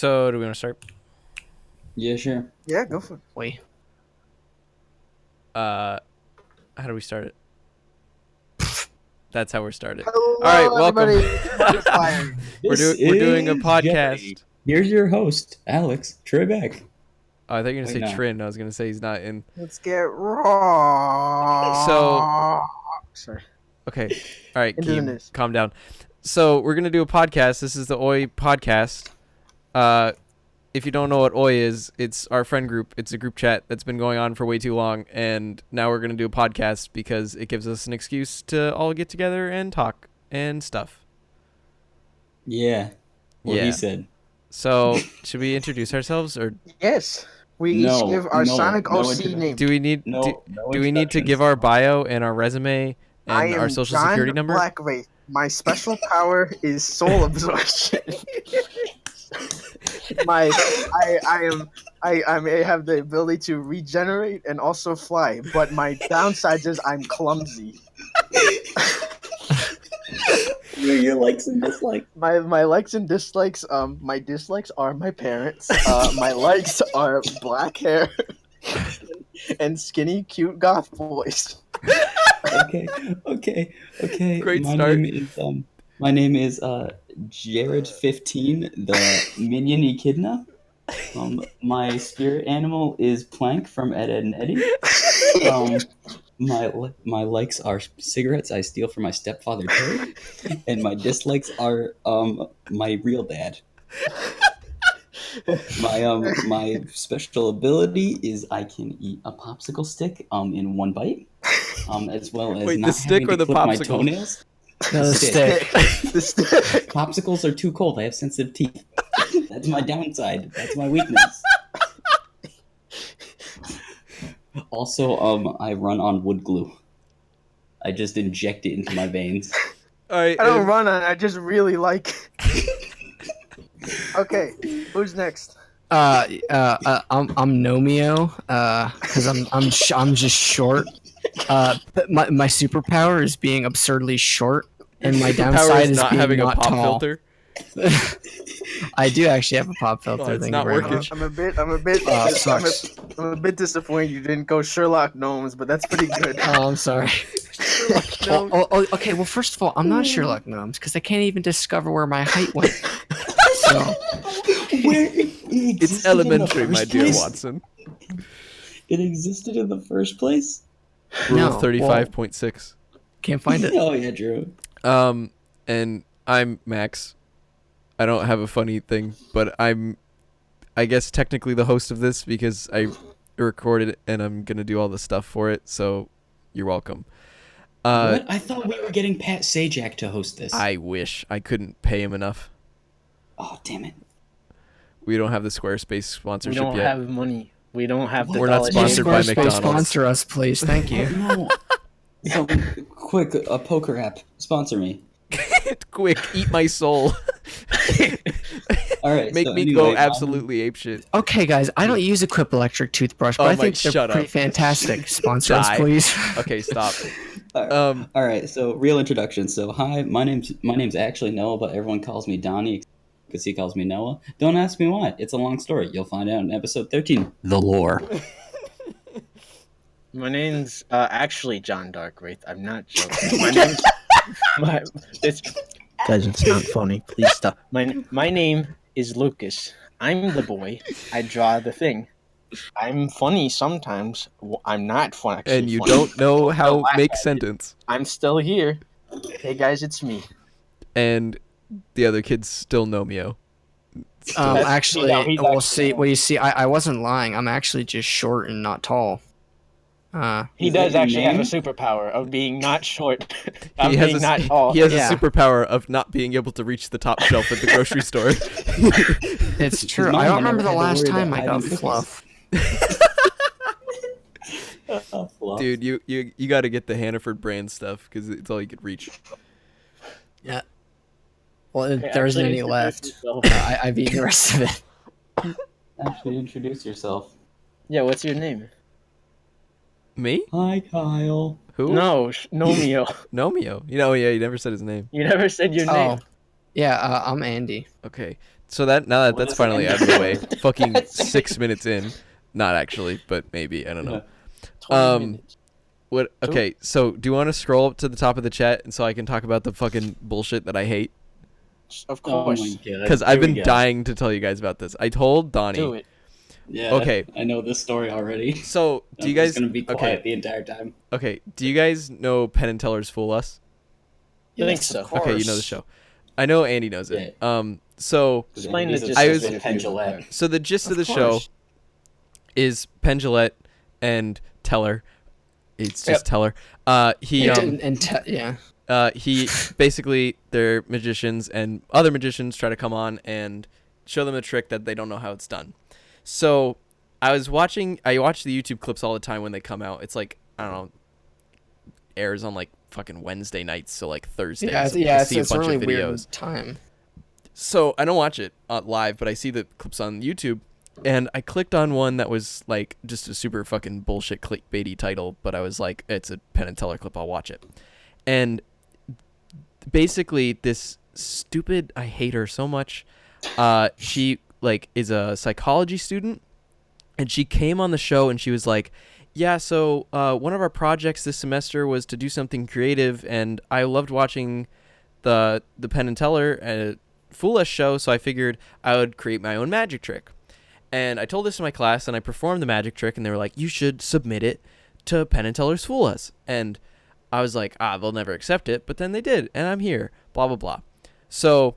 So, do we want to start? Yeah, sure. Yeah, go for it. Wait. Uh, how do we start it? That's how we're started. Hello, right, welcome. We're, do- we're doing a podcast. Jeopardy. Here's your host, Alex Trebek. Oh, I thought you were gonna Wait, say no. Trin. I was gonna say he's not in. Let's get raw. So- sorry. Okay. All right, Into the Keem, news. calm down. So we're gonna do a podcast. This is the Oi podcast. Uh, if you don't know what Oi is, it's our friend group. It's a group chat that's been going on for way too long, and now we're gonna do a podcast because it gives us an excuse to all get together and talk and stuff. Yeah. What Yeah. he said. So should we introduce ourselves, or Yes, we each No, give our no, Sonic no OC name. do we need No, do, no do we need to give our bio and our resume and am our social John security number? Blackwraith. My special power is soul absorption. My, I, I am, I, I may have the ability to regenerate and also fly, but my downside is I'm clumsy. Your likes and dislikes? My my likes and dislikes. Um, my dislikes are my parents. Uh, my likes are black hair and skinny, cute goth boys. okay, okay, okay. Great my start. Name is, um, my name is uh, Jared15, the minion echidna. Um, my spirit animal is Plank from Ed, Edd n Eddy. Um, my my likes are cigarettes I steal from my stepfather Terry, and my dislikes are um my real dad. My um my special ability is I can eat a popsicle stick um in one bite, um as well as Wait, the not stick having or to the clip my popsicle? toenails. No, the Stick. stick. The stick. Popsicles are too cold. I have sensitive teeth. That's my downside. That's my weakness. Also, um, I run on wood glue. I just inject it into my veins. All right. I don't and- run on. I just really like. okay, who's next? Uh, uh, uh, I'm I'm Nomio. Uh, because I'm I'm sh- I'm just short. Uh, my my superpower is being absurdly short, and my downside is is not being having not a pop tall. filter. I do actually have a pop filter. Oh, it's not very working. much. I'm a bit. I'm a bit. Oh, I'm, sucks. a, I'm a bit disappointed you didn't go Sherlock Gnomes, but that's pretty good. Oh, I'm sorry. Oh, oh, oh, okay, well, first of all, I'm not Sherlock Gnomes because I can't even discover where my height went. so, Where it, it It's existed in the elementary, my dear place? Watson. It existed in the first place. Rule No, well- thirty-five point six. can't find it. Oh yeah, Drew. Um, and I'm Max. I don't have a funny thing, but I'm, I guess technically the host of this because I recorded it and I'm gonna do all the stuff for it. So, you're welcome. Uh, what? I thought we were getting Pat Sajak to host this. I wish I couldn't pay him enough. Oh damn it! We don't have the Squarespace sponsorship. We sponsorship don't yet. have money. We don't have the We're not sponsored by Squarespace, McDonald's. Sponsor us, please. Thank you. No. so quick, a poker app sponsor me. Quick, eat my soul. All right, Make so me anyway, go um, absolutely apeshit. Okay, guys, I don't use a Quip electric toothbrush, but Oh I my- think they're shut pretty up. fantastic. Sponsor us, please. Okay, stop. all right. Um, All right, so real introduction. So hi, my name's my name's actually Noah, but everyone calls me Donnie because he calls me Noah. Don't ask me why. It's a long story. You'll find out in episode thirteen. The lore. My name's uh, actually John Darkwraith. I'm not joking. My name's my, it's, guys, it's not funny. Please stop. My my name is Lucas. I'm the boy. I draw the thing. I'm funny sometimes. W- I'm not fun. Actually and you funny. don't know how laugh make sentence. I'm still here. Hey guys, it's me. And the other kids still know Mio. Um, actually, no, we'll actually- see. Well, you see, I, I wasn't lying. I'm actually just short and not tall. Uh, He does your actually have a superpower of being not short. I'm he has being a, not tall. he has Yeah. a superpower of not being able to reach the top shelf at the grocery store. it's true. I don't remember the last time I got hiding fluff. Fluff. Dude, you you you got to get the Hannaford brand stuff because it's all you could reach. Yeah. Well, Okay, there isn't any left. Uh, I, I've eaten the rest of it. Actually, introduce yourself. Yeah, what's your name? Me? Hi, Kyle. Who? No, sh- Nomio. Nomio. You know, yeah, you never said his name. You never said your name. Oh, yeah. Uh, I'm Andy. Okay. So that now that What that's is finally it? out of the way, fucking six minutes in, not actually, but maybe I don't know. 20 Um, minutes. What? Okay, so do you want to scroll up to the top of the chat and so I can talk about the fucking bullshit that I hate? Of Oh course. my god. Because I've been dying to tell you guys about this. I told Donnie. Do it. Yeah. Okay. I know this story already. So do you I'm guys? just gonna be quiet okay, the entire time. okay. Do you guys know Penn and Teller's Fool Us? I think Yes, so. of Okay, you know the show. I know Andy knows it. Um. So Explain He's the gist I I was- was Penn so the gist of, Of the show is Penn Jillette and Teller. It's just Yep. Teller. Uh, he and, um, and, and te- yeah. Uh, he basically they're magicians and other magicians try to come on and show them a trick that they don't know how it's done. So I was watching I watch the YouTube clips all the time when they come out. It's like I don't know airs on like fucking Wednesday nights so like Thursday. Yeah, so yeah, see a it's a bunch really of weird videos. time. So I don't watch it uh, live, but I see the clips on YouTube, and I clicked on one that was like just a super fucking bullshit clickbaity title, but I was like, it's a Penn and Teller clip, I'll watch it. And basically, this stupid, I hate her so much. Uh, she like is a psychology student, and she came on the show and she was like. Yeah, so uh, one of our projects this semester was to do something creative, and I loved watching the the Penn and Teller uh, Fool Us show, so I figured I would create my own magic trick. And I told this to my class, and I performed the magic trick, and they were like, "You should submit it to Penn and Teller's Fool Us." And I was like, "Ah, they'll never accept it," but then they did, and I'm here. Blah blah blah. So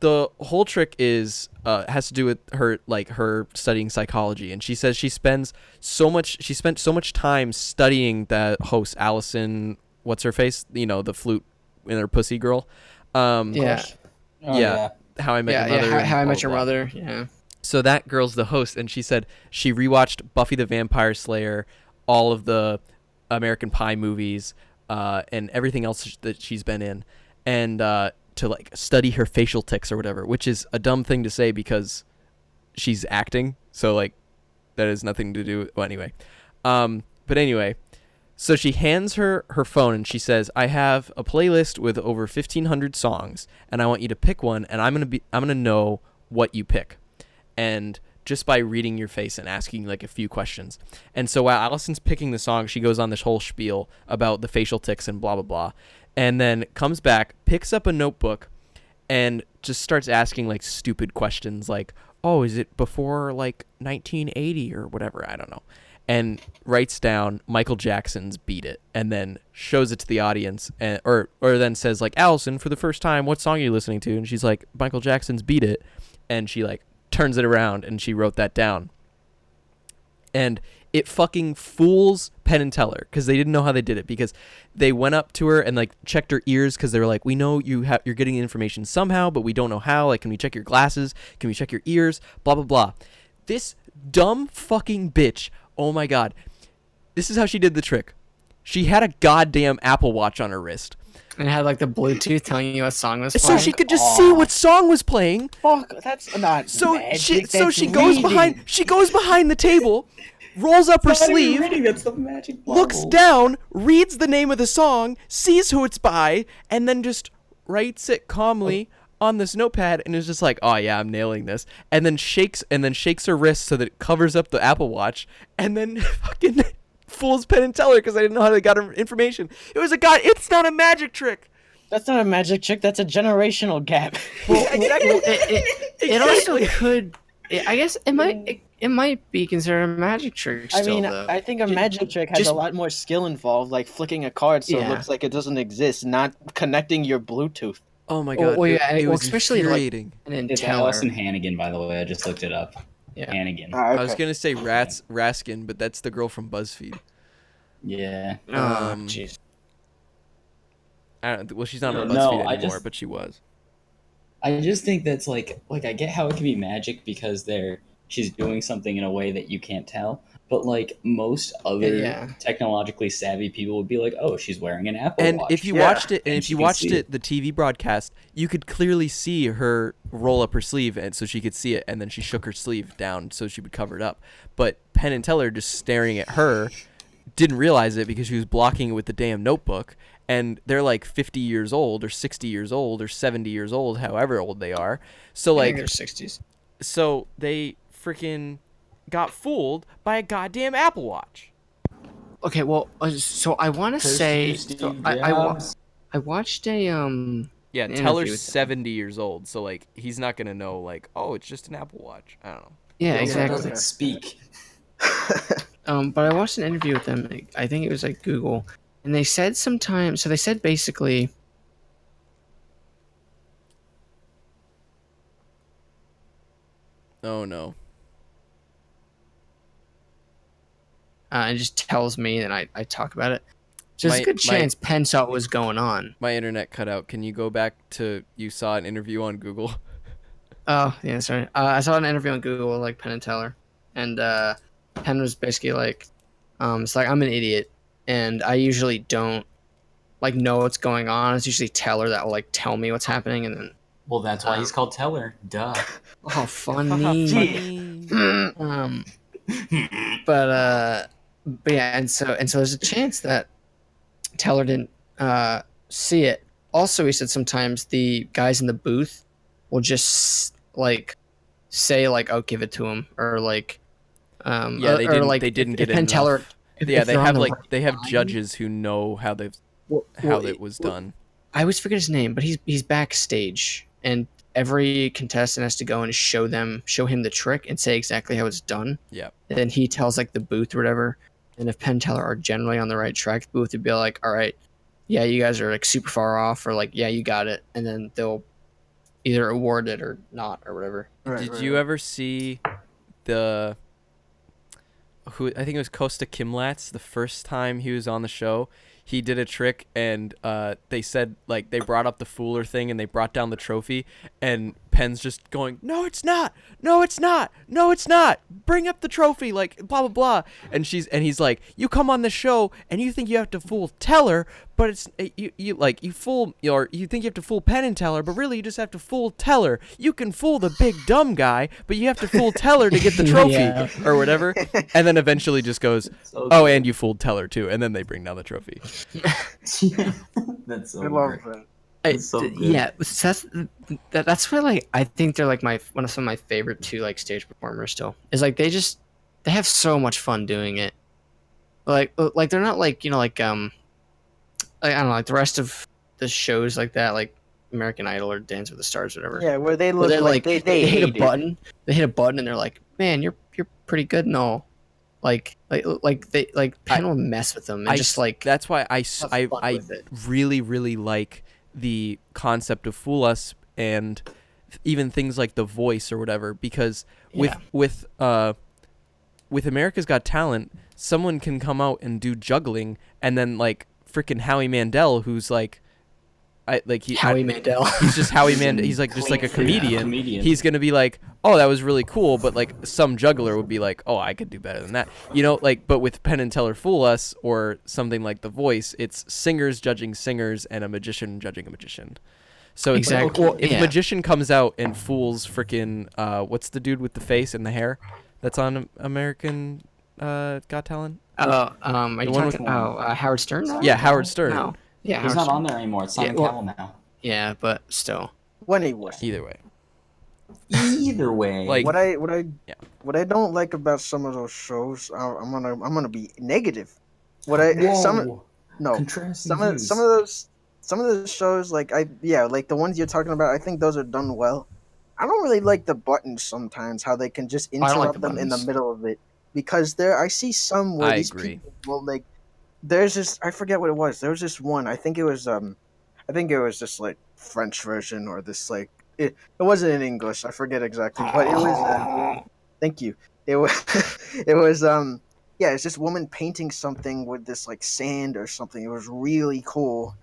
the whole trick is uh, has to do with her like her studying psychology, and she says she spends so much. She spent so much time studying that host Alyson. What's her face? You know, the flute in her pussy girl. Um, Yeah, Oh, Yeah. How I Met yeah, Your yeah. How, how I Met Your blah, blah. Mother. Yeah. So that girl's the host, and she said she rewatched Buffy the Vampire Slayer, all of the American Pie movies, uh, and everything else that she's been in, and uh, to like study her facial tics or whatever, which is a dumb thing to say because she's acting. So like that has nothing to do. With, well, anyway, um, but anyway, so she hands her her phone and she says, "I have a playlist with over 1500 songs and I want you to pick one and I'm going to be I'm going to know what you pick." And just by reading your face and asking like a few questions. And so while Alyson's picking the song, she goes on this whole spiel about the facial tics and blah blah blah. And then comes back, picks up a notebook and just starts asking like stupid questions like, "Oh, is it before like 1980 or whatever? I don't know." and writes down Michael Jackson's "Beat It" and then shows it to the audience, and or or then says like Allison for the first time, what song are you listening to? And she's like Michael Jackson's "Beat It," and she like turns it around and she wrote that down, and it fucking fools Penn and Teller because they didn't know how they did it because they went up to her and like checked her ears because they were like, we know you have you're getting information somehow, but we don't know how. Like, can we check your glasses? Can we check your ears? Blah blah blah. This dumb fucking bitch. Oh my god. This is how she did the trick. She had a goddamn Apple Watch on her wrist. And it had like the Bluetooth telling you what song was playing. So she could just see what song was playing. Fuck, that's not So magic, she so that's she goes reading. behind she goes behind the table, rolls up her Not even sleeve, reading, that's the magic looks bubble. down, reads the name of the song, sees who it's by, and then just writes it calmly oh. on this notepad and is just like, "Oh yeah, I'm nailing this." And then shakes and then shakes her wrist so that it covers up the Apple Watch, and then fucking fools Penn and Teller because I didn't know how they got information. It was a god. It's not a magic trick. That's not a magic trick. That's a generational gap. Well, exactly. well, it, it, it also could. It, I guess it might. It, it might be considered a magic trick. I mean, though. I think a magic trick has just- a lot more skill involved, like flicking a card so it looks like it doesn't exist, not connecting your Bluetooth. Oh my Well, god. well, yeah, it, well, was especially, like- and It's Teller. Alyson Hannigan, by the way. I just looked it up. Yeah. Hannigan. Ah, I was gonna say Rats Raskin, but that's the girl from BuzzFeed. Yeah. Oh, Um, jeez. I don't, well, she's not on No, BuzzFeed I anymore, just- but she was. I just think that's like like I get how it can be magic because they're she's doing something in a way that you can't tell. But like most other Yeah. technologically savvy people would be like, "Oh, she's wearing an Apple And Watch." if you Yeah. watched it, and, And if you watched it, the TV broadcast, you could clearly see her roll up her sleeve, and so she could see it, and then she shook her sleeve down so she would cover it up. But Penn and Teller just staring at her, didn't realize it because she was blocking it with the damn notebook, and they're like 50 years old or 60 years old or 70 years old, however old they are. So I think like they're sixties. so they freaking got fooled by a goddamn Apple Watch. Okay, well, uh, so I want to say, so I, I, wa- I watched a um. Yeah, Teller's interview with them. 70 years old, so like he's not gonna know like, oh, it's just an Apple Watch. I don't know. Yeah, It also exactly. doesn't speak. Um, but I watched an interview with them. I think it was like Google, and they said sometimes. So they said basically. Oh no. Uh, it just tells me, and I, I talk about it. So there's My- a good my- chance Penn saw what was going on. My internet cut out. Can you go back to you saw an interview on Google? Oh yeah, sorry. Uh, I saw an interview on Google like Penn and Teller, and uh, Penn was basically like, um, "It's like I'm an idiot, and I usually don't like know what's going on. It's usually Teller that will like tell me what's happening, and then Well, that's why he's called Teller. Duh. oh funny, um, but uh, but yeah, and so and so there's a chance that Teller didn't uh see it. Also, he said sometimes the guys in the booth will just like say like, "Oh, give it to him," or like, um, Yeah, or, they didn't- like they didn't if, get if Penn. Teller. if- yeah, if they have the like right they have line- judges who know how they've well, how well, it was well, done. I always forget his name, but he's he's backstage, and every contestant has to go and show them, show him the trick, and say exactly how it's done. Yeah. And then he tells like the booth or whatever, and if Penn Teller are generally on the right track, the booth would be like, "All right, yeah, you guys are like super far off," or like, "Yeah, you got it," and then they'll either award it or not or whatever. Right, Did right, you right. ever see the who I think it was Kostya Kimlat the first time he was on the show? He did a trick and uh, they said like they brought up the fooler thing and they brought down the trophy and Penn's just going, No it's not, no it's not, no it's not. Bring up the trophy, like blah blah blah. And she's and he's like, You come on the show and you think you have to fool Teller, but it's uh, you, you like you fool or you think you have to fool Penn and Teller, but really you just have to fool Teller. You can fool the big dumb guy, but you have to fool Teller to get the trophy Yeah. or whatever. And then eventually just goes, So Oh, and you fooled Teller too, and then they bring down the trophy. That's so I love great. that. I- so th- good. yeah, that's that, that's why like I think they're like my one of some of my favorite two like stage performers still. Is like they just they have so much fun doing it. Like uh, like they're not like you know like um like, I don't know like the rest of the shows like that like American Idol or Dance with the Stars or whatever. Yeah, where they look they're like, they, they, hit a hate it. button. They hit a button and they're like, man, you're you're pretty good and all. Like like like they like Penn will mess with them and I just like That's why I, s- have I, I really really like the concept of fool us and even things like the voice or whatever because with Yeah. with uh with America's Got Talent someone can come out and do juggling and then like freaking Howie Mandel who's like I like he Howie I- Mandel. he's just Howie Mandel he's like just like a Queen- yeah, comedian comedian. he's gonna be like, oh, that was really cool, but like some juggler would be like, oh, I could do better than that, you know, like. But with Penn and Teller Fool Us or something like The Voice, it's singers judging singers and a magician judging a magician. So it's like, Exactly. Well, if yeah. a magician comes out and fools freaking uh, what's the dude with the face and the hair that's on American uh, Got Talent? Oh, um, are you The one talking? with- Oh, uh, Howard Stern. Is that- Yeah, Howard Stern. No. Yeah, He's Howard not Stern. on there anymore. It's Simon Yeah, well- Cowell now. Yeah, but still. When he was. Either way, Either way, Like- what I what I Yeah. what I don't like about some of those shows, I, I'm gonna I'm gonna be negative. What I some no Contrasting some of some of those some of those shows like I yeah like the ones you're talking about I think those are done well. I don't really like the buttons sometimes how they can just I don't like interrupt the them in the middle of it because there I see some where I these agree. people will like there's this I forget what it was there was this one I think it was um I think it was just like French version or this like it, it wasn't in English I forget exactly but it was uh, thank you it was it was um yeah it's this woman painting something with this like sand or something it was really cool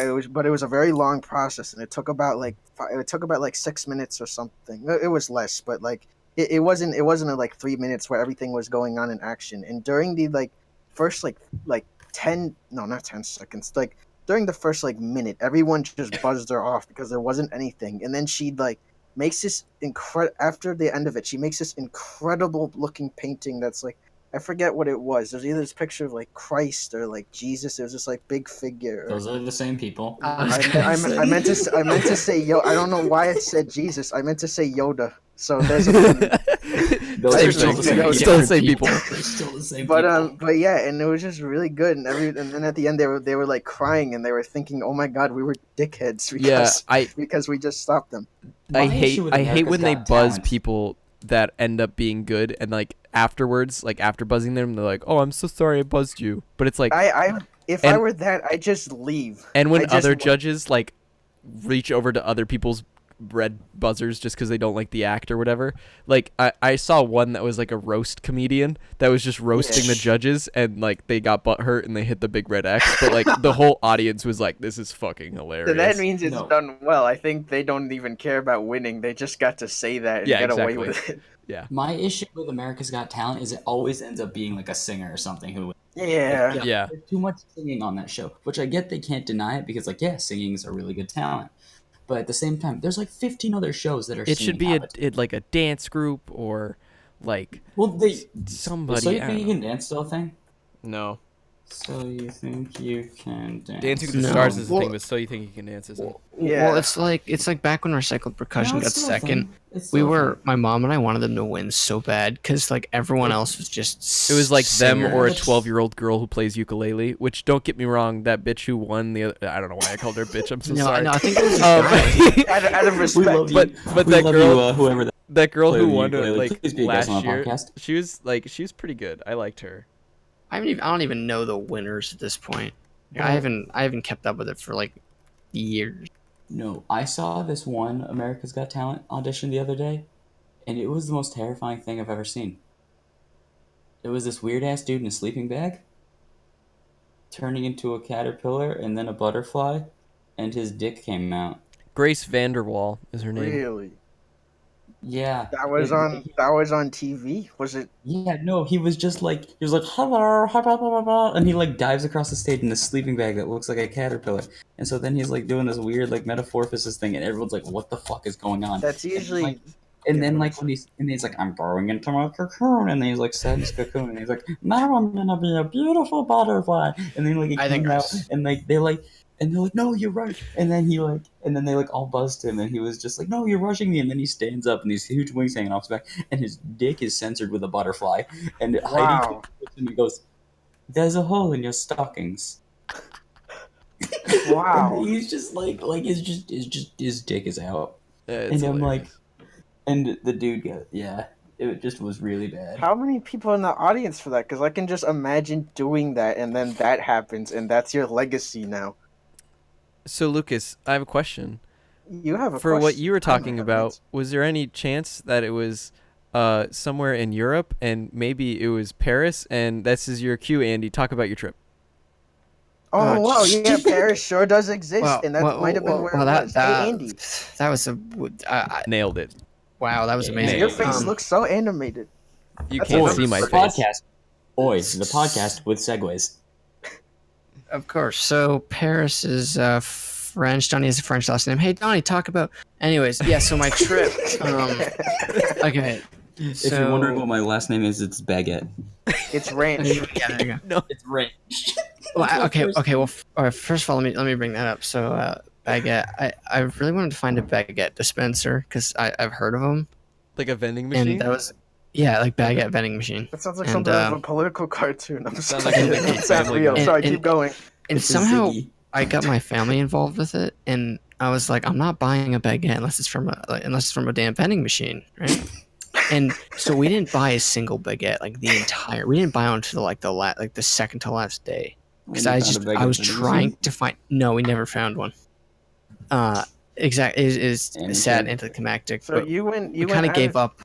it was but it was a very long process and it took about like fi- it took about like six minutes or something it was less but like it, it wasn't it wasn't uh, like three minutes where everything was going on in action and during the like first like like 10 no not 10 seconds like during the first like minute everyone just buzzed her off because there wasn't anything and then she like makes this incredible after the end of it she makes this incredible looking painting that's like I forget what it was. There's either this picture of like Christ or like Jesus. It was this like big figure. Those are the same people. I was I, gonna I, say- I meant to. s- I meant to say Yo. I don't know why it said Jesus. I meant to say Yoda. So there's a. Those Same are still the same Still the people. same people. They're still the same but people. um, but yeah, and it was just really good. And every and then at the end they were they were like crying and they were thinking, oh my god, we were dickheads yeah, because I because we just stopped them. I My hate issue with I hate when they Got buzz Talent- people that end up being good and like afterwards, like after buzzing them, they're like, "Oh, I'm so sorry I buzzed you," but it's like, I I if I were that, I just leave. and when other w- judges like reach over to other people's red buzzers just because they don't like the act or whatever. Like I, I saw one that was like a roast comedian that was just roasting the judges and like they got butt hurt and they hit the big red X, but like the whole audience was like, "This is fucking hilarious." So that means it's No. done well. I think they don't even care about winning. They just got to say that and Yeah, get away with it. Yeah. My issue with America's Got Talent is it always ends up being like a singer or something who Yeah. yeah. There's too much singing on that show, which I get they can't deny it because like yeah, singing is a really good talent. But at the same time, there's like 15 other shows that are It should be a it, like a dance group or like Well, they somebody. so you think you can dance still thing? No. So you think you can dance? Dancing with the No. Stars is the Well- thing, but so you think you can dance isn't. Yeah. Well, it's like it's like back when recycled percussion No, got it's still a second. We were thing. my mom and I wanted them to win so bad because like everyone else was just. It was like them or a That's- 12 year old girl who plays ukulele. Which don't get me wrong, that bitch who won the other, I don't know why I called her bitch. I'm so no, sorry. no, I think it was a Um, out, of, out of We respect. love you. but but we that love girl you, uh, whoever that that girl played who the won it ukulele. like Please be a guest last on our year, podcast. she was like she was pretty good. I liked her. I haven't even, I don't even know the winners at this point. I haven't I haven't kept up with it for like years. No, I saw this one America's Got Talent audition the other day, and it was the most terrifying thing I've ever seen. It was this weird ass dude in a sleeping bag turning into a caterpillar and then a butterfly, and his dick came out. Grace VanderWaal is her name. really, Yeah. that was It- on that was on TV. Was it? Yeah, no, he was just like he was like hello, ha, blah, blah, blah, blah," and he like dives across the stage in a sleeping bag that looks like a caterpillar, and so then he's like doing this weird like metamorphosis thing, and everyone's like, "What the fuck is going on?" That's usually. like, And then like when he's and he's like, I'm burrowing into my cocoon, and then he's like set in his cocoon, and he's like, now I'm gonna be a beautiful butterfly, and then like he I think out, and like they like. And they're like, no, you're right. And then he like, and then they like all buzzed him, and he was just like, no, you're rushing me. And then he stands up, and these huge wings hanging off his back, and his dick is censored with a butterfly. And Heidi Wow. comes and he goes, "There's a hole in your stockings." Wow. And he's just like, like it's just, it's just his dick is out. Yeah, it's And I'm like- And the dude got, yeah, it just was really bad. How many people in the audience for that? Because I can just imagine doing that, and then that happens, and that's your legacy now. So Lucas, I have a question. You have a For what you were talking about, answers. was there any chance that it was uh, somewhere in Europe and maybe it was Paris? And this is your cue, Andy. Talk about your trip. Oh Uh, wow, yeah, Paris sure does exist, Well, and that well, might have been well, where well, it that, was. that, hey, Andy, that was a I, I, Nailed it. wow. That was Yeah, amazing. your face Um, looks so animated. You That's can't see my face. podcast. Oi, the podcast with segues. Of course. So Paris is uh, French. Donnie has a French last name. Hey, Donnie, talk about. Anyways, yeah. So my trip. um, okay. If you're wondering what my last name is, it's Baguette. it's ranch. yeah, there you go. It's Ranch. Well, I- okay, okay. Well, f- all right, first of all, let me let me bring that up. So, uh, baguette. I, I really wanted to find a baguette dispenser because I've heard of them, Like a vending machine. and that was yeah, like baguette vending machine. That sounds like And, something out of a political cartoon. I'm sounds sorry, like that something doesn't from sound Family real. Sorry, And- keep going. And It's somehow I got my family involved with it, and I was like, I'm not buying a baguette unless it's from a like, unless it's from a damn vending machine, right? and so we didn't buy a single baguette, like the entire. We didn't buy one until like the la- like the second to last day. because I you found just I was trying machine? to find. No, we never found one. Uh, exactly. is is Anything. sad anticlimactic. So but you went. You we kind of went gave up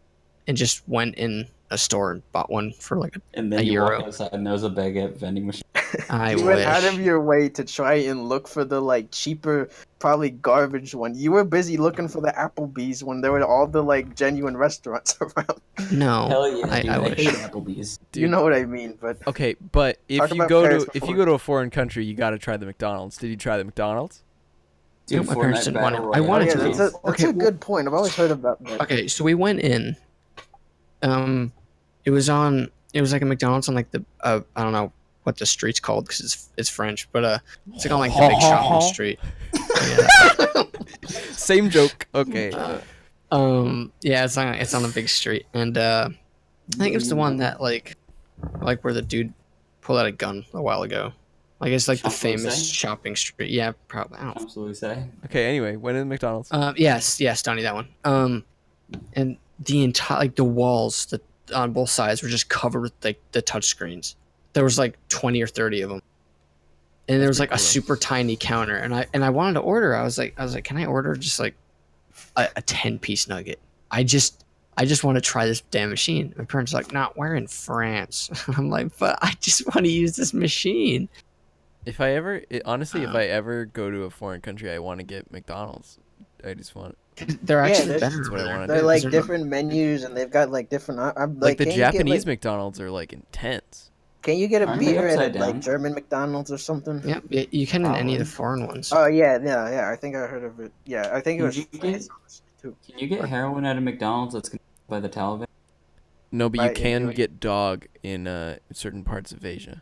and just went in a store and bought one for like. a, And then A you euro. walk outside and there's a Baguette vending machine. I you wish. went out of your way to try and look for the like cheaper, probably garbage one. You were busy looking for the Applebee's when there were all the like genuine restaurants around. no, Hell yeah, I- dude. I I, wish. hate Applebee's. Dude. You know what I mean, but Okay, but if Talk you go Paris to if you go to a foreign country, you got to try the McDonald's. Did you try the McDonald's? You know, my parents didn't want Battle it. I Royale. wanted oh, yeah, to. that's a that's Okay, a good point. I've always heard about that. Okay, so we went in. Um, it was on it was like a McDonald's on like the uh, I don't know what the street's called because it's it's French, but uh, it's like on like the big shopping street. Same joke. Okay. Um, yeah, it's on it's on a big street, and uh, I think it was the one that like, like where the dude pulled out a gun a while ago. Like it's like the Champs-Élysées? famous shopping street. Yeah, probably. I don't. Absolutely say. Okay. Anyway, went in McDonald's. Um, yes, yes, Donnie, that one. Um, and the entire like the walls that on both sides were just covered with like the touch screens. There was like twenty or thirty of them, and there was like a super tiny counter. And I and I wanted to order. I was like, I was like, can I order just like a, a ten piece nugget? I just. I just want to try this damn machine. My parents are like, "Nah, we're in France." I'm like, "But I just want to use this machine." If I ever, it, honestly, if Uh. I ever go to a foreign country, I want to get McDonald's. I just want They're Yeah, actually that's- better. That's what I over They're like They're not- different menus, and they've got like different. I- I'm like, like, the can you get, Japanese like, McDonald's are like intense. Can you get a Aren't beer at upside a, like? German McDonald's or something? Yeah, you can in any of the foreign ones. Oh yeah, yeah, yeah. I think I heard of it. Yeah, I think it was you get- too. Can you get heroin at a McDonald's that's by the Taliban? No, but you Right, yeah, can do it. get dog in uh, certain parts of Asia.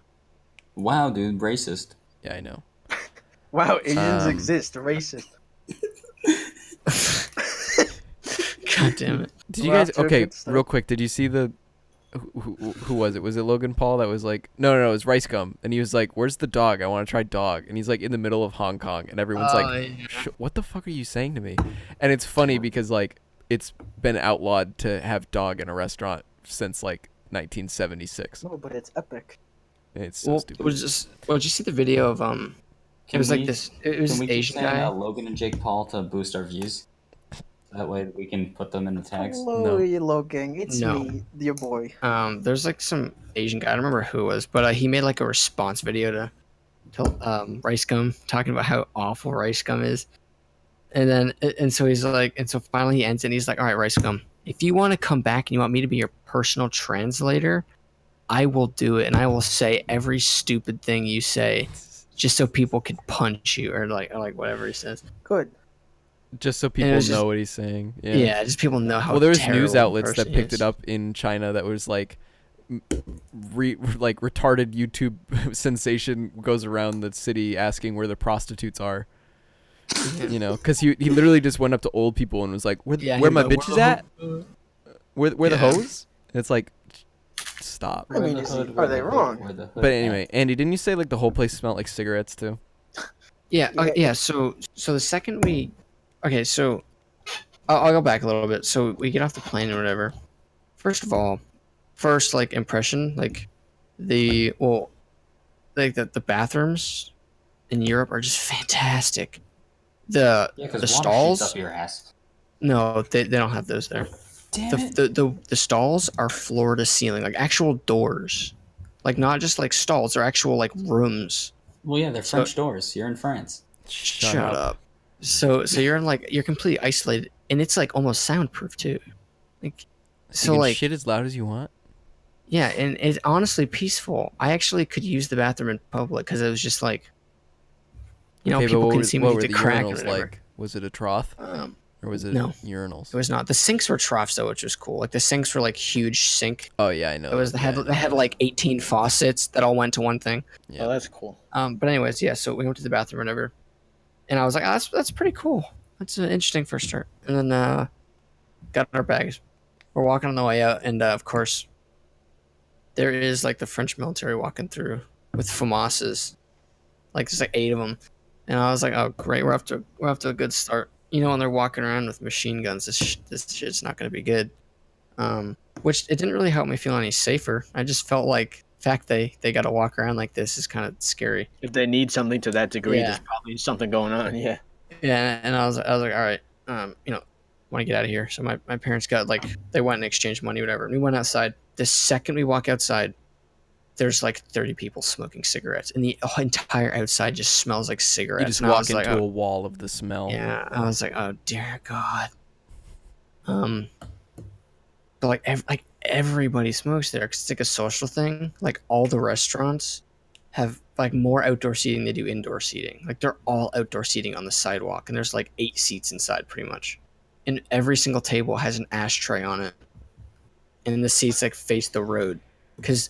Wow, dude, racist. Yeah, I know. Wow, Asians Um, exist. Racist. God damn it. Did you guys? off to a Okay, real quick. Did you see the? Who, who, who was it? Was it Logan Paul that was like, no, no, no, it was Rice Gum, and he was like, "Where's the dog? I want to try dog." And he's like in the middle of Hong Kong, and everyone's Oh, like, yeah. "What the fuck are you saying to me?" And it's funny because like it's been outlawed to have dog in a restaurant since like 1976. No, but it's epic. It's so well, stupid. was just well, did you see the video of um? Can it was we, like this. It was Can this we keep Asian saying guy. uh, Logan and Jake Paul to boost our views? That way we can put them in the tags. Hello, No. you Logan. It's No. me, your boy. Um, there's like some Asian guy. I don't remember who it was, but uh, he made like a response video to to um rice gum, talking about how awful rice gum is. And then and so he's like, and so finally he ends it and he's like, all right, rice gum, if you want to come back and you want me to be your personal translator, I will do it, and I will say every stupid thing you say, just so people can punch you or like or like whatever he says. Good. Just so it people know just- what he's saying. Yeah, Yeah. just people know how. well, there was news outlets that picked is. it up in China that was like, re- like retarded YouTube sensation goes around the city asking where the prostitutes are. You know, because he he literally just went up to old people and was like, "Where Yeah, where my was like, bitches at? Where where the Yeah. hoes?" And it's like, stop. I mean, the hood, are they the wrong? where the hood But at? anyway, Andy, didn't you say like the whole place smelled like cigarettes too? Yeah, uh, Yeah. okay, yeah. So, so the second we, okay, so I'll, I'll go back a little bit. So we get off the plane or whatever. First of all, first like impression, like the well, like the the bathrooms in Europe are just fantastic. The yeah, the water stalls, up your ass. no, they, they don't have those there. Damn The, it! the the the stalls are floor to ceiling, like actual doors, like not just like stalls. They're actual like rooms. well, yeah, they're so- French doors. You're in France. Shut, up. So so you're in like you're completely isolated, and it's like almost soundproof too. Like You so can like shit as loud as you want. yeah, and it's honestly peaceful. I actually could use the bathroom in public because it was just like, you know, okay, people what can were, see me were through the the crack or urinals whatever. like? Was it a trough Um, or was it No. urinals? it was not. The sinks were troughs though, which was cool. Like the sinks were like huge sink. Oh yeah, I know. It was they that, had yeah, they had like 18 faucets that all went to one thing. Yeah. Oh, that's cool. Um, but anyways, yeah. So we went to the bathroom, or whatever, and I was like, oh, "That's that's pretty cool. That's an interesting first start." And then uh, got our bags. We're walking on the way out, and uh, of course, there is like the French military walking through with FAMASs, like there's like eight of them, and I was like, "Oh, great, we're off to we're off to a good start." You know, when they're walking around with machine guns, this sh- this shit's not going to be good. Um, which it didn't really help me feel any safer. I just felt like fact they they got to walk around like this is kind of scary. If they need something to that degree, Yeah. there's probably something going on. Yeah. Yeah, and I was I was like, all right, um, you know, want to get out of here. So my, my parents got like they went and exchanged money, whatever. And we went outside. The second we walk outside, there's like 30 people smoking cigarettes, and the entire outside just smells like cigarettes. You just and I walk was into like, a oh, wall of the smell. yeah. I was like, oh dear God. Um, but like ev- like everybody smokes there 'cause it's like a social thing. Like all the restaurants have like more outdoor seating than they do indoor seating. Like they're all outdoor seating on the sidewalk, and there's like eight seats inside pretty much, and every single table has an ashtray on it, and then the seats like face the road. because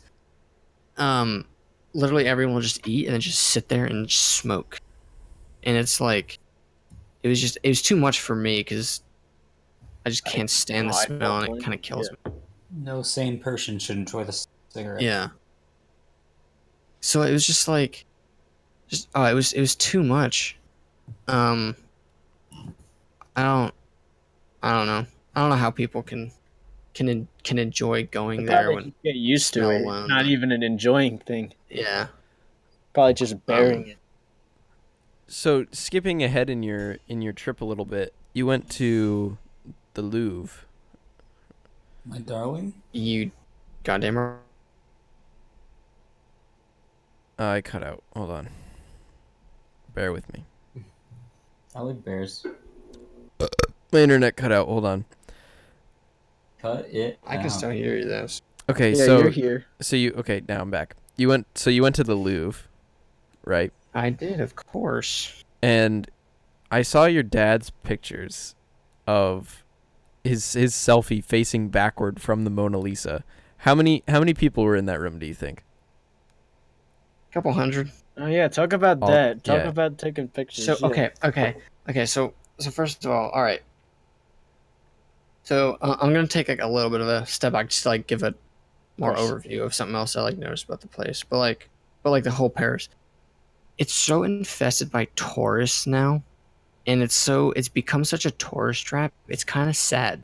um literally everyone will just eat and then just sit there and smoke and it's like it was just it was too much for me because i just can't stand the no, I smell and it kind of kills me No sane person should enjoy the c- cigarette. yeah so it was just like just oh it was it was too much um i don't i don't know i don't know how people can can en- can enjoy going there when just get used to it. alone. Not even an enjoying thing. yeah Probably just bearing Um, it. So skipping ahead in your in your trip a little bit, you went to the Louvre. My darling. you goddamn right. Uh, I cut out. Hold on. Bear with me. I like bears. My internet cut out. Hold on. Cut it. i can out. still hear you though Okay, yeah, so you're here. so you okay? Now I'm back. You went so you went to the Louvre, right? i did of course And I saw your dad's pictures of his his selfie facing backward from the Mona Lisa. How many how many people were in that room? Do you think? A couple hundred Oh yeah, talk about All- that. Talk yeah. about taking pictures. So yeah. okay, okay, okay. So so first of all, all right. So uh, I'm gonna take like a little bit of a step back, just to, like give a more overview of something else I like noticed about the place. But like, but like the whole Paris, it's so infested by tourists now, and it's so it's become such a tourist trap. It's kind of sad,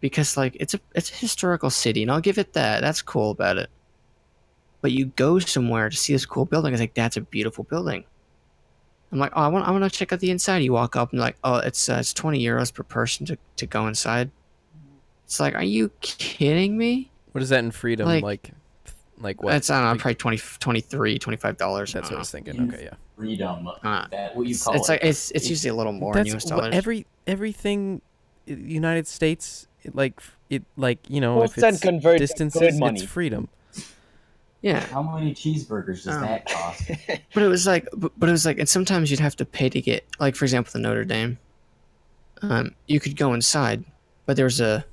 because like it's a it's a historical city, and I'll give it that. That's cool about it. But you go somewhere to see this cool building, it's like that's a beautiful building. I'm like, oh, I want, I want to check out the inside. You walk up and like, oh, it's uh, it's 20 euros per person to, to go inside. It's like, are you kidding me? What is that in freedom? Like, Like- like, what? It's I don't know, Like- probably 20, 23 25 dollars. That's what I was thinking. In Okay, yeah. Freedom. Uh, that what you It's, call it's it. like it's it's usually a little more in US That's dollars. every everything, United States, it, like it, like you know, Well, if it's convert to good distances, money. it's freedom. yeah, How many cheeseburgers does Oh. that cost? but it was like, but, but it was like, and sometimes you'd have to pay to get, like for example, the Notre Dame. Um, you could go inside, but there was a,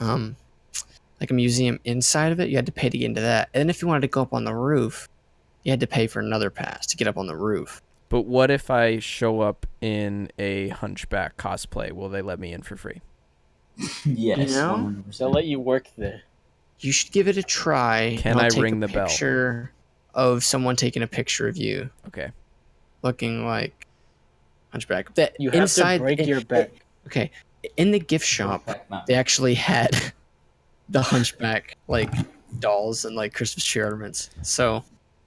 um, like a museum inside of it. You had to pay to get into that, and if you wanted to go up on the roof, you had to pay for another pass to get up on the roof. But what if I show up in a hunchback cosplay? Will they let me in for free? yes. You know? 100%. They'll let you work there. You should give it a try. Can I'll I take ring a the bell? Picture of someone taking a picture of you Okay. looking like hunchback. That You have inside to break in- your back. Okay, in the gift shop, they actually had the hunchback like dolls and like Christmas tree ornaments. So